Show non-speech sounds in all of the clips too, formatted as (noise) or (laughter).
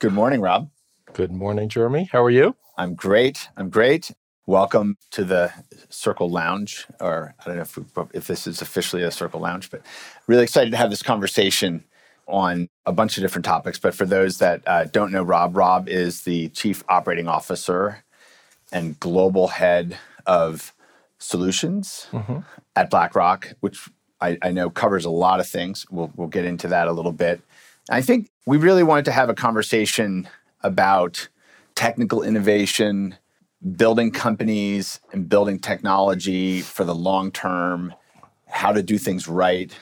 Good morning, Rob. Good morning, Jeremy. How are you? I'm great. I'm great. Welcome to the Circle Lounge, or I don't know if, we, if this is officially a Circle Lounge, but really excited to have this conversation on a bunch of different topics. But for those that uh, don't know Rob, Rob is the Chief Operating Officer and Global Head of Solutions mm-hmm. at BlackRock, which I, I, know covers a lot of things. We'll, we'll get into that a little bit. I think we really wanted to have a conversation about technical innovation, building companies and building technology for the long term, how to do things right,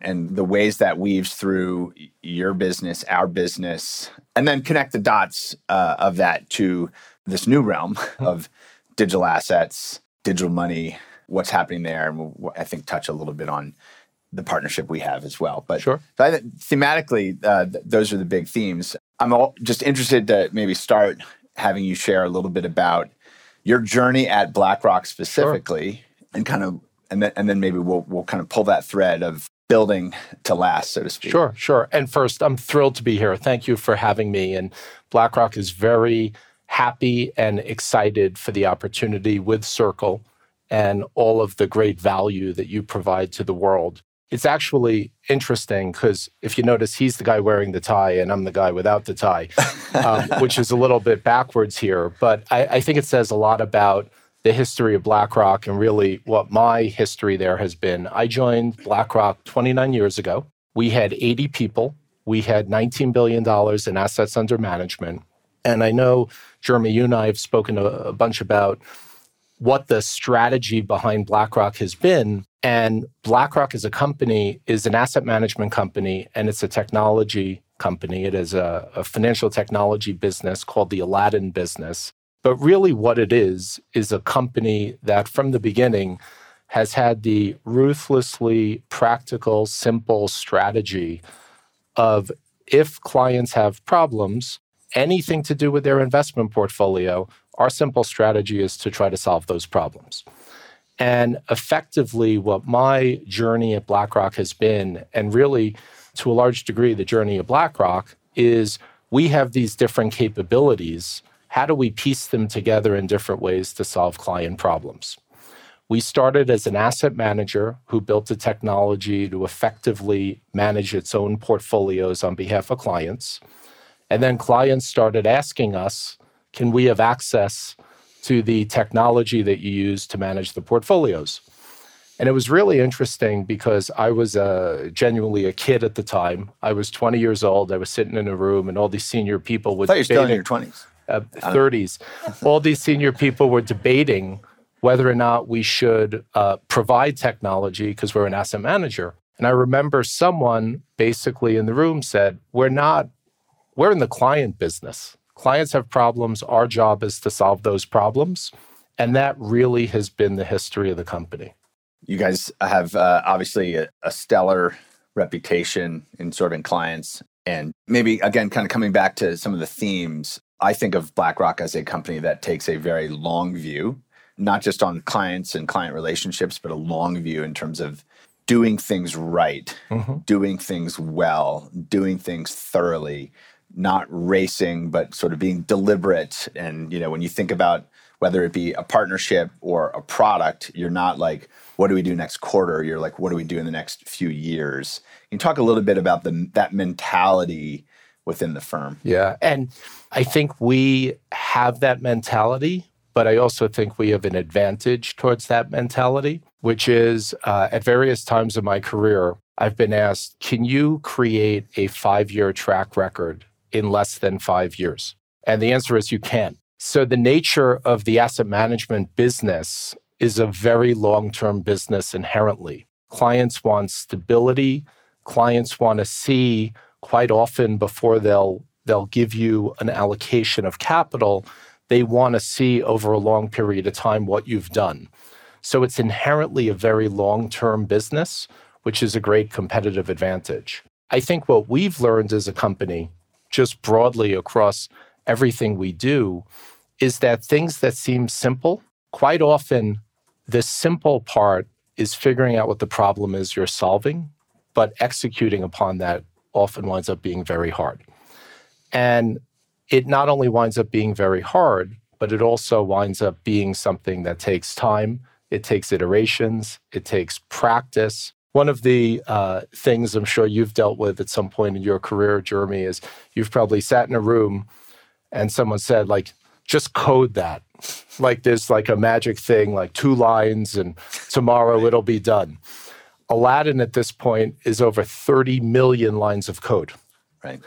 and the ways that weaves through your business, our business, and then connect the dots uh, of that to this new realm hmm. of digital assets, digital money, what's happening there, and we'll, I think touch a little bit on the partnership we have as well. But sure. So I, thematically, uh, th- those are the big themes. I'm all, just interested to maybe start having you share a little bit about your journey at BlackRock specifically, sure. and kind of, and then and then maybe we'll we'll kind of pull that thread of building to last, so to speak. Sure, sure. And first, I'm thrilled to be here. Thank you for having me. And BlackRock is very happy and excited for the opportunity with Circle and all of the great value that you provide to the world it's actually interesting because if you notice, he's the guy wearing the tie and I'm the guy without the tie, (laughs) um, which is a little bit backwards here. But I, I, think it says a lot about the history of BlackRock and really what my history there has been. I joined BlackRock 29 years ago. We had 80 people, we had $19 billion in assets under management. And I know, Jeremy, you and I have spoken a, a bunch about what the strategy behind BlackRock has been. And BlackRock as a company is an asset management company and it's a technology company. It is a, a, financial technology business called the Aladdin business. But really, what it is, is a company that from the beginning has had the ruthlessly practical, simple strategy of if clients have problems, anything to do with their investment portfolio, our simple strategy is to try to solve those problems. And effectively, what my journey at BlackRock has been, and really to a large degree, the journey of BlackRock, is we have these different capabilities. How do we piece them together in different ways to solve client problems? We started as an asset manager who built a technology to effectively manage its own portfolios on behalf of clients. And then clients started asking us, can we have access to the technology that you use to manage the portfolios? And it was really interesting because I was uh, genuinely a kid at the time. I was 20 years old. I was sitting in a room, and all these senior people. I thought you were still in your 20s. Uh, 30s. all these senior people were debating whether or not we should uh, provide technology because we're an asset manager. And I remember someone basically in the room said, "We're not. We're in the client business clients have problems. Our job is to solve those problems. And that really has been the history of the company. You guys have uh, obviously a, a stellar reputation in serving clients. And maybe, again, kind of coming back to some of the themes, I think of BlackRock as a company that takes a very long view, not just on clients and client relationships, but a long view in terms of doing things right, mm-hmm. doing things well, doing things thoroughly, not racing, but sort of being deliberate. And you know, when you think about whether it be a partnership or a product, you're not like, what do we do next quarter? You're like, what do we do in the next few years? Can you talk a little bit about the, that mentality within the firm? Yeah. And I think we have that mentality, but I also think we have an advantage towards that mentality, which is uh, at various times in my career, I've been asked, can you create a five year track record in less than five years? And the answer is you can. So, the nature of the asset management business is a very long term business inherently. Clients want stability. Clients want to see quite often before they'll, they'll give you an allocation of capital, they want to see over a long period of time what you've done. So, it's inherently a very long term business, which is a great competitive advantage. I think what we've learned as a company just broadly across everything we do is that things that seem simple, quite often the simple part is figuring out what the problem is you're solving, but executing upon that often winds up being very hard. And it not only winds up being very hard, but it also winds up being something that takes time, it takes iterations, it takes practice. One of the uh, things I'm sure you've dealt with at some point in your career, Jeremy, is you've probably sat in a room and someone said, like, just code that. Like there's like a magic thing, like two lines, and tomorrow it'll be done. Aladdin at this point is over 30 million lines of code. Right.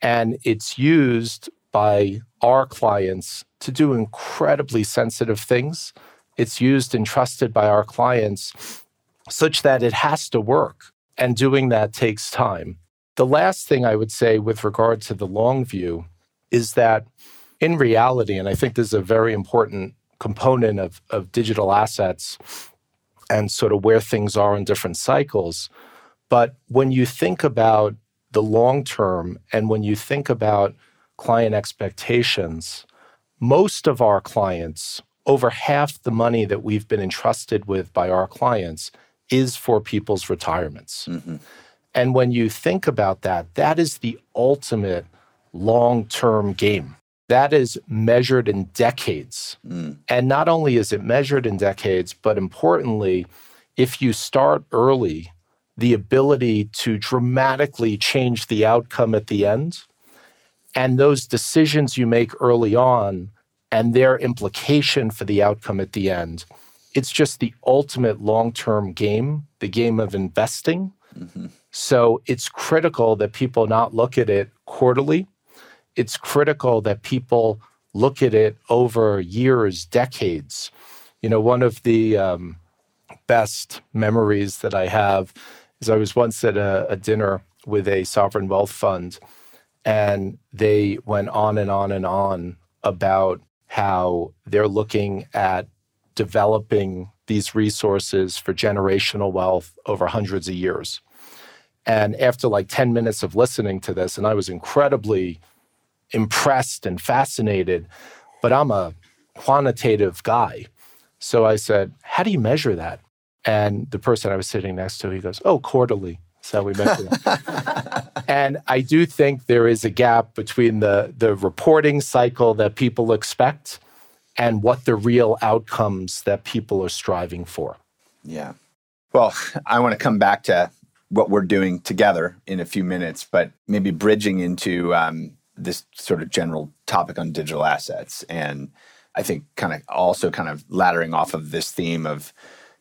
And it's used by our clients to do incredibly sensitive things. It's used and trusted by our clients such that it has to work. And doing that takes time. The last thing I would say with regard to the long view is that in reality, and I think this is a very important component of, of digital assets and sort of where things are in different cycles. But when you think about the long term and when you think about client expectations, most of our clients, over half the money that we've been entrusted with by our clients, is for people's retirements. Mm-hmm. And when you think about that, that is the ultimate long term game. That is measured in decades. Mm. And not only is it measured in decades, but importantly, if you start early, the ability to dramatically change the outcome at the end and those decisions you make early on and their implication for the outcome at the end it's just the ultimate long-term game the game of investing. Mm-hmm. so it's critical that people not look at it quarterly. It's critical that people look at it over years decades. You know one of the um, best memories that i have is I was once at a, a dinner with a sovereign wealth fund, and they went on and on and on about how they're looking at developing these resources for generational wealth over hundreds of years. And after like 10 minutes of listening to this, and I was incredibly impressed and fascinated, but I'm a quantitative guy. So I said, How do you measure that? And the person I was sitting next to, he goes, "Oh, quarterly." So we mentioned it. (laughs) and I do think there is a gap between the the reporting cycle that people expect and what the real outcomes that people are striving for. Yeah. Well, (laughs) I want to come back to what we're doing together in a few minutes, but maybe bridging into um, this sort of general topic on digital assets. And I think kind of also kind of laddering off of this theme of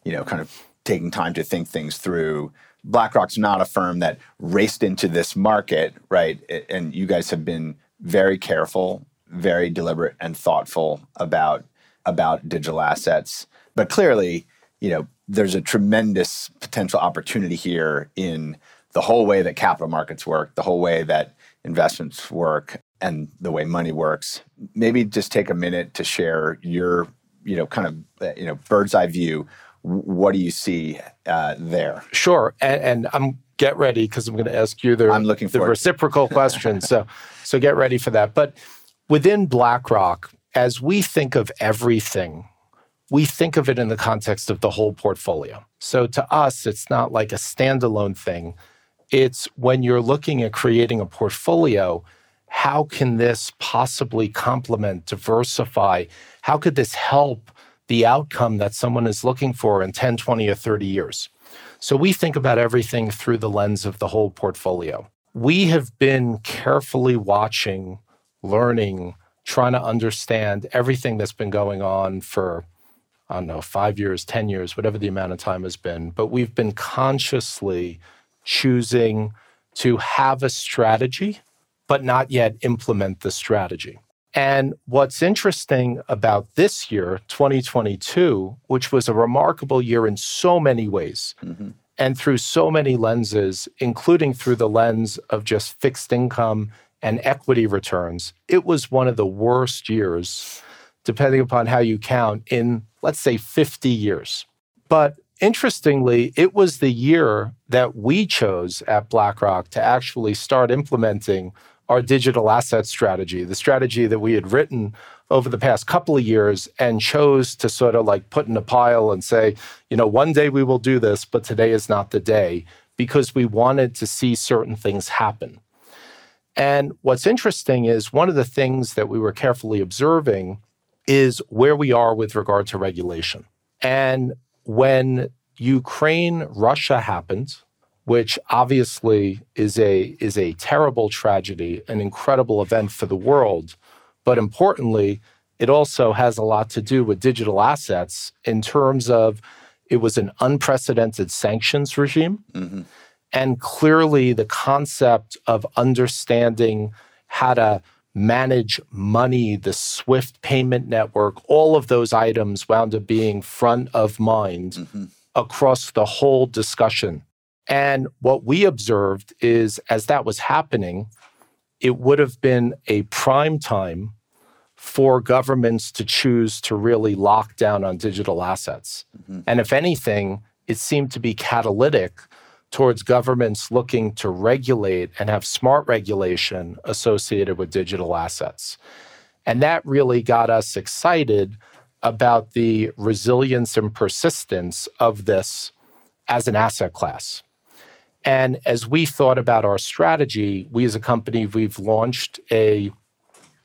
you know, kind of taking time to think things through. BlackRock's not a firm that raced into this market, right? And you guys have been very careful, very deliberate and thoughtful about about digital assets. But clearly, you know, there's a tremendous potential opportunity here in the whole way that capital markets work, the whole way that investments work, and the way money works. Maybe just take a minute to share your, you know, kind of, you know, bird's eye view what do you see uh, there? Sure, and, and I'm get ready because I'm going to ask you the, I'm looking the reciprocal question. So, so get ready for that. But within BlackRock, as we think of everything, we think of it in the context of the whole portfolio. So to us, it's not like a standalone thing. It's when you're looking at creating a portfolio, how can this possibly complement, diversify? How could this help the outcome that someone is looking for in 10, 20, or 30 years. So we think about everything through the lens of the whole portfolio. We have been carefully watching, learning, trying to understand everything that's been going on for, I don't know, five years, 10 years, whatever the amount of time has been. But we've been consciously choosing to have a strategy, but not yet implement the strategy. And what's interesting about this year, 2022, which was a remarkable year in so many ways mm-hmm. and through so many lenses, including through the lens of just fixed income and equity returns, it was one of the worst years, depending upon how you count, in let's say 50 years. But interestingly, it was the year that we chose at BlackRock to actually start implementing our digital asset strategy, the strategy that we had written over the past couple of years and chose to sort of like put in a pile and say, you know, one day we will do this, but today is not the day because we wanted to see certain things happen. And what's interesting is one of the things that we were carefully observing is where we are with regard to regulation. And when Ukraine Russia happened, which obviously is a is a terrible tragedy, an incredible event for the world, but importantly, it also has a lot to do with digital assets in terms of it was an unprecedented sanctions regime. Mm-hmm. And clearly, the concept of understanding how to manage money, the SWIFT payment network, all of those items wound up being front of mind mm-hmm. across the whole discussion. And what we observed is as that was happening, it would have been a prime time for governments to choose to really lock down on digital assets. Mm-hmm. And if anything, it seemed to be catalytic towards governments looking to regulate and have smart regulation associated with digital assets. And that really got us excited about the resilience and persistence of this as an asset class. And as we thought about our strategy, we as a company, we've launched a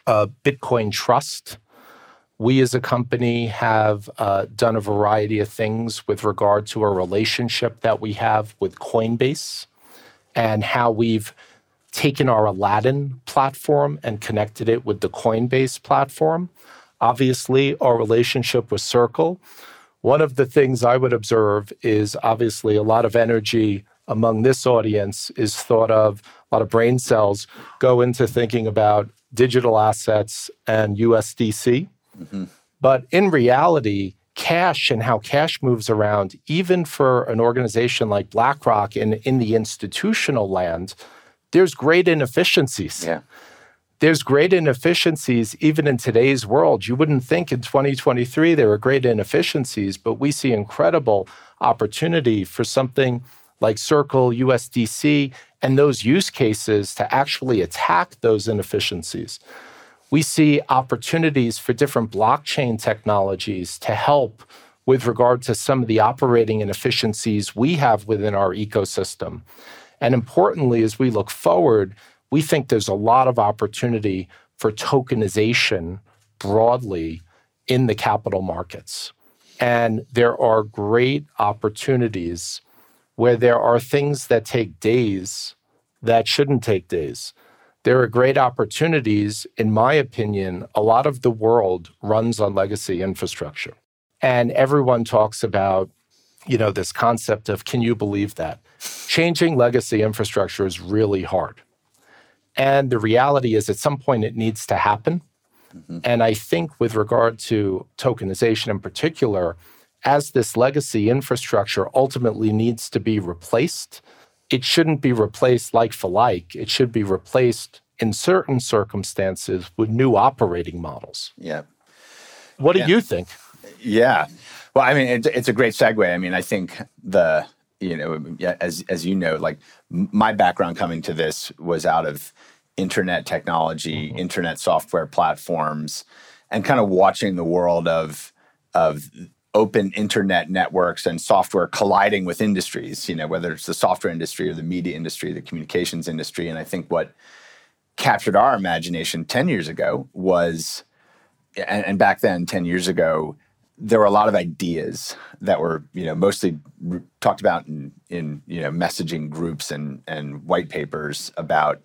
a Bitcoin trust. We as a company have uh, done a variety of things with regard to a relationship that we have with Coinbase and how we've taken our Aladdin platform and connected it with the Coinbase platform. Obviously, our relationship with Circle. One of the things I would observe is obviously a lot of energy among this audience is thought of, a lot of brain cells go into thinking about digital assets and USDC. Mm-hmm. But in reality, cash and how cash moves around, even for an organization like BlackRock in, in the institutional land, there's great inefficiencies. Yeah. There's great inefficiencies even in today's world. You wouldn't think in 2023 there were great inefficiencies, but we see incredible opportunity for something like Circle, USDC, and those use cases to actually attack those inefficiencies. We see opportunities for different blockchain technologies to help with regard to some of the operating inefficiencies we have within our ecosystem. And importantly, as we look forward, we think there's a lot of opportunity for tokenization broadly in the capital markets. And there are great opportunities where there are things that take days that shouldn't take days. There are great opportunities. In my opinion, a lot of the world runs on legacy infrastructure. And everyone talks about, you know, this concept of can you believe that? Changing legacy infrastructure is really hard. And the reality is at some point it needs to happen. Mm-hmm. And I think with regard to tokenization in particular, as this legacy infrastructure ultimately needs to be replaced, it shouldn't be replaced like for like. It should be replaced in certain circumstances with new operating models. Yeah. What do yeah. you think? Yeah. Well, I mean, it's, it's a great segue. I mean, I think the, you know, as, as you know, like my background coming to this was out of internet technology, mm-hmm. internet software platforms, and kind of watching the world of, of open internet networks and software colliding with industries, you know, whether it's the software industry or the media industry, the communications industry. And I think what captured our imagination 10 years ago was, and, and back then, 10 years ago, there were a lot of ideas that were, you know, mostly talked about in, in, you know, messaging groups and, and white papers about,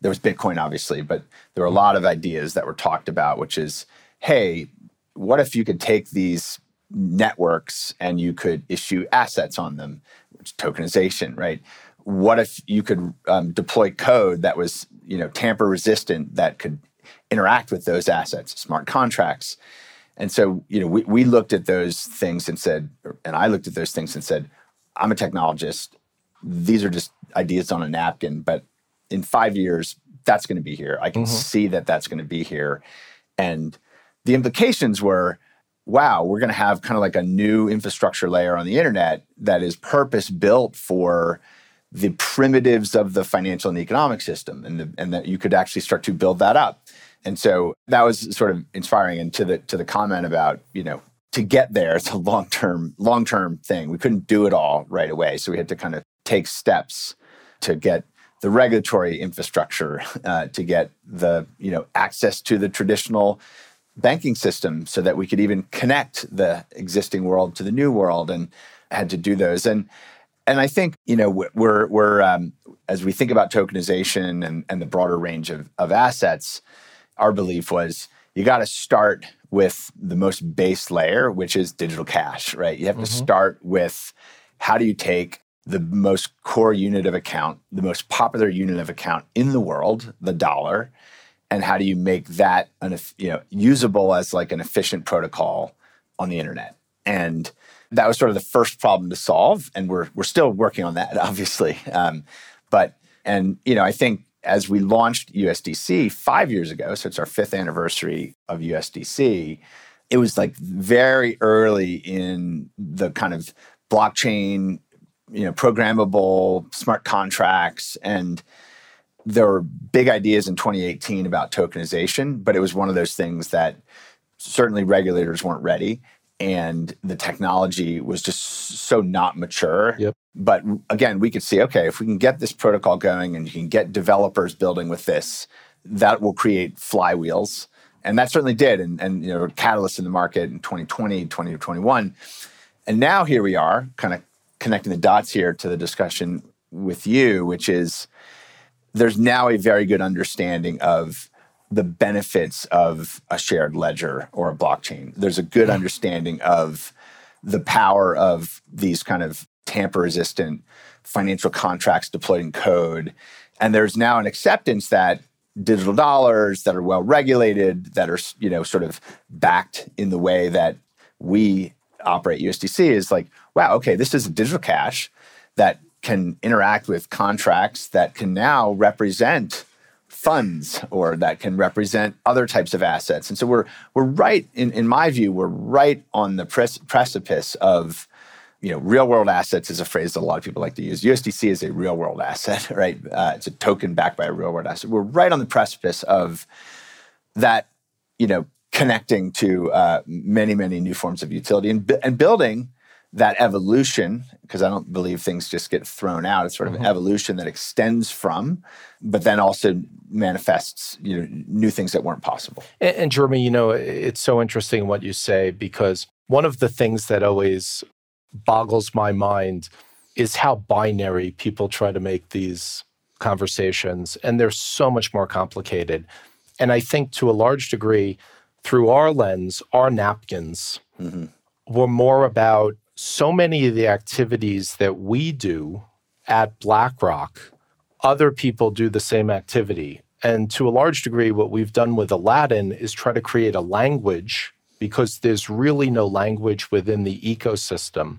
there was Bitcoin, obviously, but there were a lot of ideas that were talked about, which is, hey, what if you could take these networks and you could issue assets on them, which tokenization, right? What if you could um, deploy code that was, you know, tamper resistant that could interact with those assets, smart contracts? And so, you know, we, we looked at those things and said, and I looked at those things and said, I'm a technologist. These are just ideas on a napkin, but in five years, that's going to be here. I can mm-hmm. see that that's going to be here. And the implications were wow, we're going to have kind of like a new infrastructure layer on the internet that is purpose built for the primitives of the financial and economic system and, the, and that you could actually start to build that up. And so that was sort of inspiring. And to the to the comment about, you know, to get there, it's a long-term, long-term thing. We couldn't do it all right away. So we had to kind of take steps to get the regulatory infrastructure uh, to get the you know access to the traditional banking system so that we could even connect the existing world to the new world and had to do those and and I think you know we're we're um, as we think about tokenization and, and the broader range of, of assets, our belief was you got to start with the most base layer, which is digital cash, right? You have mm-hmm. to start with how do you take the most core unit of account, the most popular unit of account in the world, the dollar, and how do you make that an, you know usable as like an efficient protocol on the internet? And that was sort of the first problem to solve, and we're we're still working on that, (laughs) obviously. Um, but and you know, I think as we launched USDC five years ago, so it's our fifth anniversary of USDC. It was like very early in the kind of blockchain, you know, programmable smart contracts and there were big ideas in 2018 about tokenization, but it was one of those things that certainly regulators weren't ready and the technology was just so not mature. Yep. But again, we could see okay, if we can get this protocol going and you can get developers building with this, that will create flywheels. And that certainly did. And, and you know, catalysts in the market in 2020, 2021. And now here we are, kind of connecting the dots here to the discussion with you, which is there's now a very good understanding of the benefits of a shared ledger or a blockchain. There's a good hmm. understanding of the power of these kind of tamper resistant financial contracts deployed in code. And there's now an acceptance that digital dollars that are well regulated, that are, you know, sort of backed in the way that we operate USDC is like, wow, okay, this is a digital cash that can interact with contracts that can now represent funds or that can represent other types of assets. And so we're we're right in in my view we're right on the precipice of you know real world assets is a phrase that a lot of people like to use. USDC is a real world asset, (laughs) right? Uh, it's a token backed by a real world asset. We're right on the precipice of that, you know, connecting to uh, many many new forms of utility and and building that evolution, because I don't believe things just get thrown out. It's sort of mm-hmm. an evolution that extends from, but then also manifests you know new things that weren't possible. And, and Jeremy, you know, it's so interesting what you say because one of the things that always boggles my mind is how binary people try to make these conversations, and they're so much more complicated. And I think to a large degree, through our lens, our napkins mm-hmm. were more about so many of the activities that we do at BlackRock, other people do the same activity. And to a large degree, what we've done with Aladdin is try to create a language because there's really no language within the ecosystem.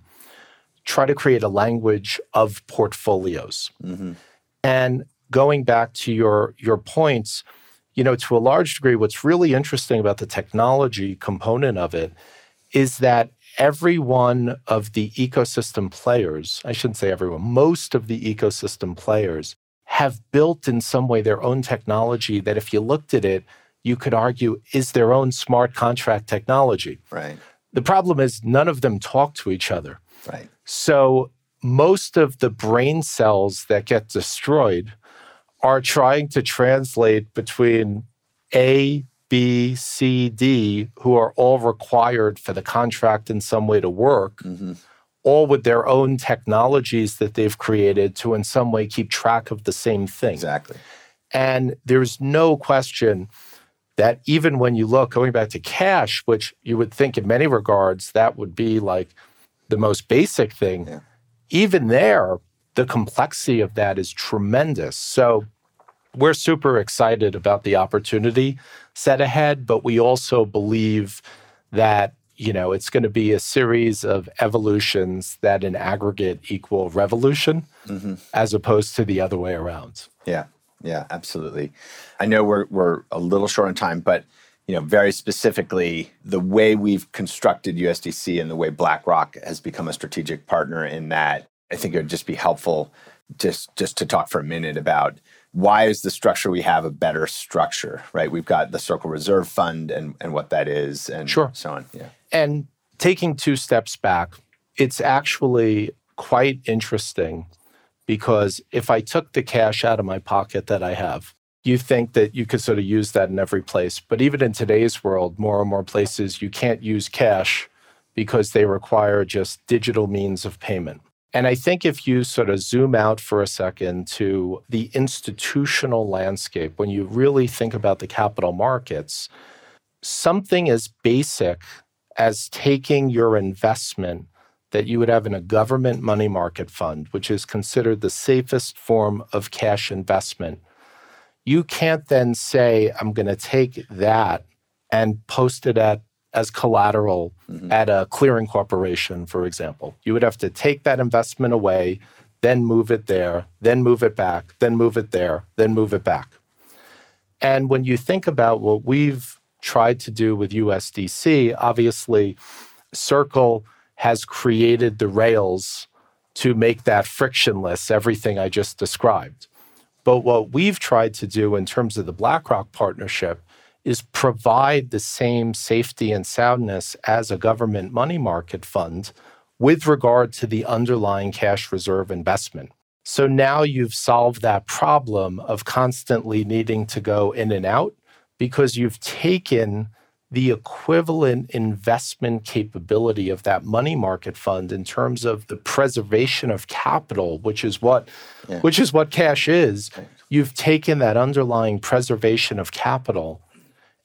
Try to create a language of portfolios. Mm-hmm. And going back to your, your points, you know, to a large degree, what's really interesting about the technology component of it is that every one of the ecosystem players, I shouldn't say everyone, most of the ecosystem players have built in some way their own technology that if you looked at it, you could argue is their own smart contract technology. Right. The problem is none of them talk to each other. Right. So most of the brain cells that get destroyed are trying to translate between A, B, C, D, who are all required for the contract in some way to work, mm-hmm. all with their own technologies that they've created to, in some way, keep track of the same thing. Exactly. And there's no question that even when you look, going back to cash, which you would think in many regards that would be like the most basic thing, yeah. even there, the complexity of that is tremendous. So, we're super excited about the opportunity set ahead, but we also believe that you know it's going to be a series of evolutions that in aggregate equal revolution mm-hmm. as opposed to the other way around. Yeah. Yeah absolutely. I know we're we're a little short on time but you know very specifically the way we've constructed usdc and the way blackrock has become a strategic partner in that i think it would just be helpful just just to talk for a minute about why is the structure we have a better structure, right? We've got the Circle Reserve Fund and, and what that is and sure. so on. Yeah. And taking two steps back, it's actually quite interesting because if I took the cash out of my pocket that I have, you think that you could sort of use that in every place. But even in today's world, more and more places you can't use cash because they require just digital means of payment. And I think if you sort of zoom out for a second to the institutional landscape, when you really think about the capital markets, something as basic as taking your investment that you would have in a government money market fund, which is considered the safest form of cash investment, you can't then say, I'm going to take that and post it at as collateral mm-hmm. at a clearing corporation, for example. You would have to take that investment away, then move it there, then move it back, then move it there, then move it back. And when you think about what we've tried to do with USDC, obviously, Circle has created the rails to make that frictionless, everything I just described. But what we've tried to do in terms of the BlackRock partnership is provide the same safety and soundness as a government money market fund with regard to the underlying cash reserve investment. So now you've solved that problem of constantly needing to go in and out because you've taken the equivalent investment capability of that money market fund in terms of the preservation of capital which is what yeah. which is what cash is you've taken that underlying preservation of capital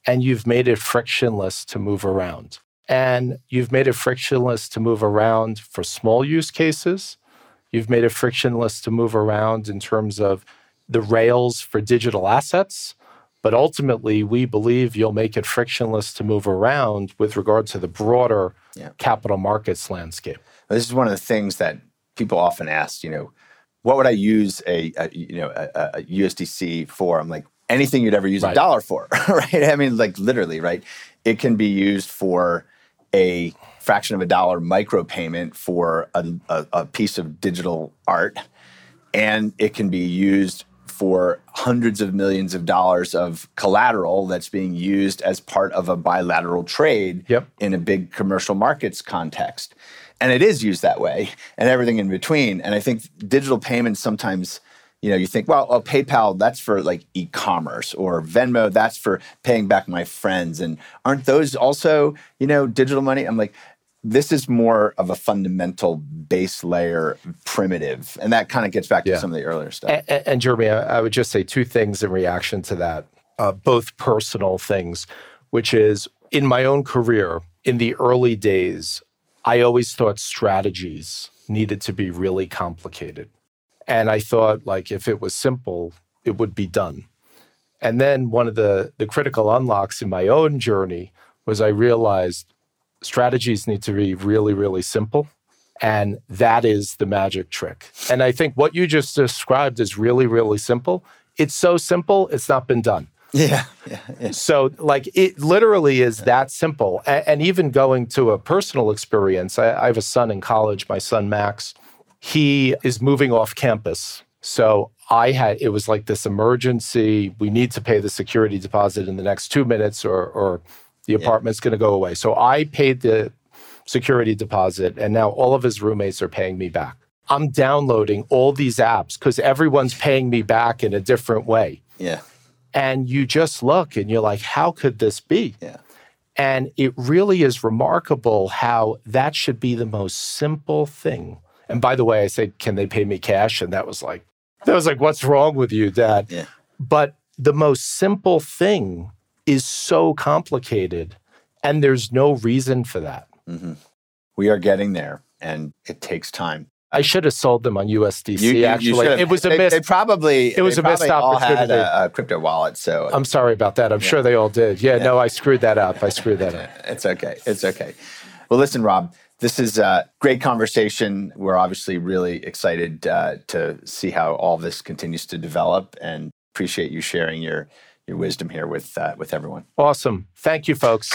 and you've made it frictionless to move around and you've made it frictionless to move around for small use cases you've made it frictionless to move around in terms of the rails for digital assets but ultimately, we believe you'll make it frictionless to move around with regard to the broader yeah. capital markets landscape. This is one of the things that people often ask. You know, what would I use a, a you know a, a, USDC for? I'm like anything you'd ever use right. a dollar for, (laughs) right? I mean, like literally, right? It can be used for a fraction of a dollar micropayment for a, a, a piece of digital art, and it can be used for hundreds of millions of dollars of collateral that's being used as part of a bilateral trade yep. in a big commercial markets context. And it is used that way and everything in between. And I think digital payments sometimes, you know, you think, well, oh, PayPal, that's for like e commerce, or Venmo, that's for paying back my friends. And aren't those also, you know, digital money? I'm like, this is more of a fundamental base layer primitive. And that kind of gets back yeah. to some of the earlier stuff. And, and Jeremy, I, I, would just say two things in reaction to that, uh, both personal things, which is in my own career, in the early days, I always thought strategies needed to be really complicated. And I thought, like, if it was simple, it would be done. And then one of the, the critical unlocks in my own journey was I realized strategies need to be really, really simple. And that is the magic trick. And I think what you just described is really, really simple. It's so simple, it's not been done. (laughs) Yeah. yeah, yeah. So, like, it literally is that simple. And, and even going to a personal experience, I, I have a son in college, my son Max. He is moving off campus. So, I had, it was like this emergency. We need to pay the security deposit in the next two minutes or, or the apartment's yeah. going to go away. So I paid the security deposit, and now all of his roommates are paying me back. I'm downloading all these apps because everyone's paying me back in a different way. Yeah. And you just look and you're like, how could this be? Yeah. And it really is remarkable how that should be the most simple thing. And by the way, I said, can they pay me cash? And that was like, that was like, what's wrong with you, dad? Yeah. But the most simple thing is so complicated and there's no reason for that. Mm-hmm. We are getting there and it takes time. I should have sold them on USDC. You, you, actually, you it was a they, miss. They probably it was a missed opportunity. All had a, a, crypto wallet, so I'm sorry about that. I'm yeah. sure they all did. Yeah, yeah, no, I screwed that up. I screwed that up. (laughs) It's okay. It's okay. Well, listen, Rob. This is a great conversation. We're obviously really excited uh, to see how all this continues to develop, and appreciate you sharing your your wisdom here with uh, with everyone. Awesome. Thank you, folks.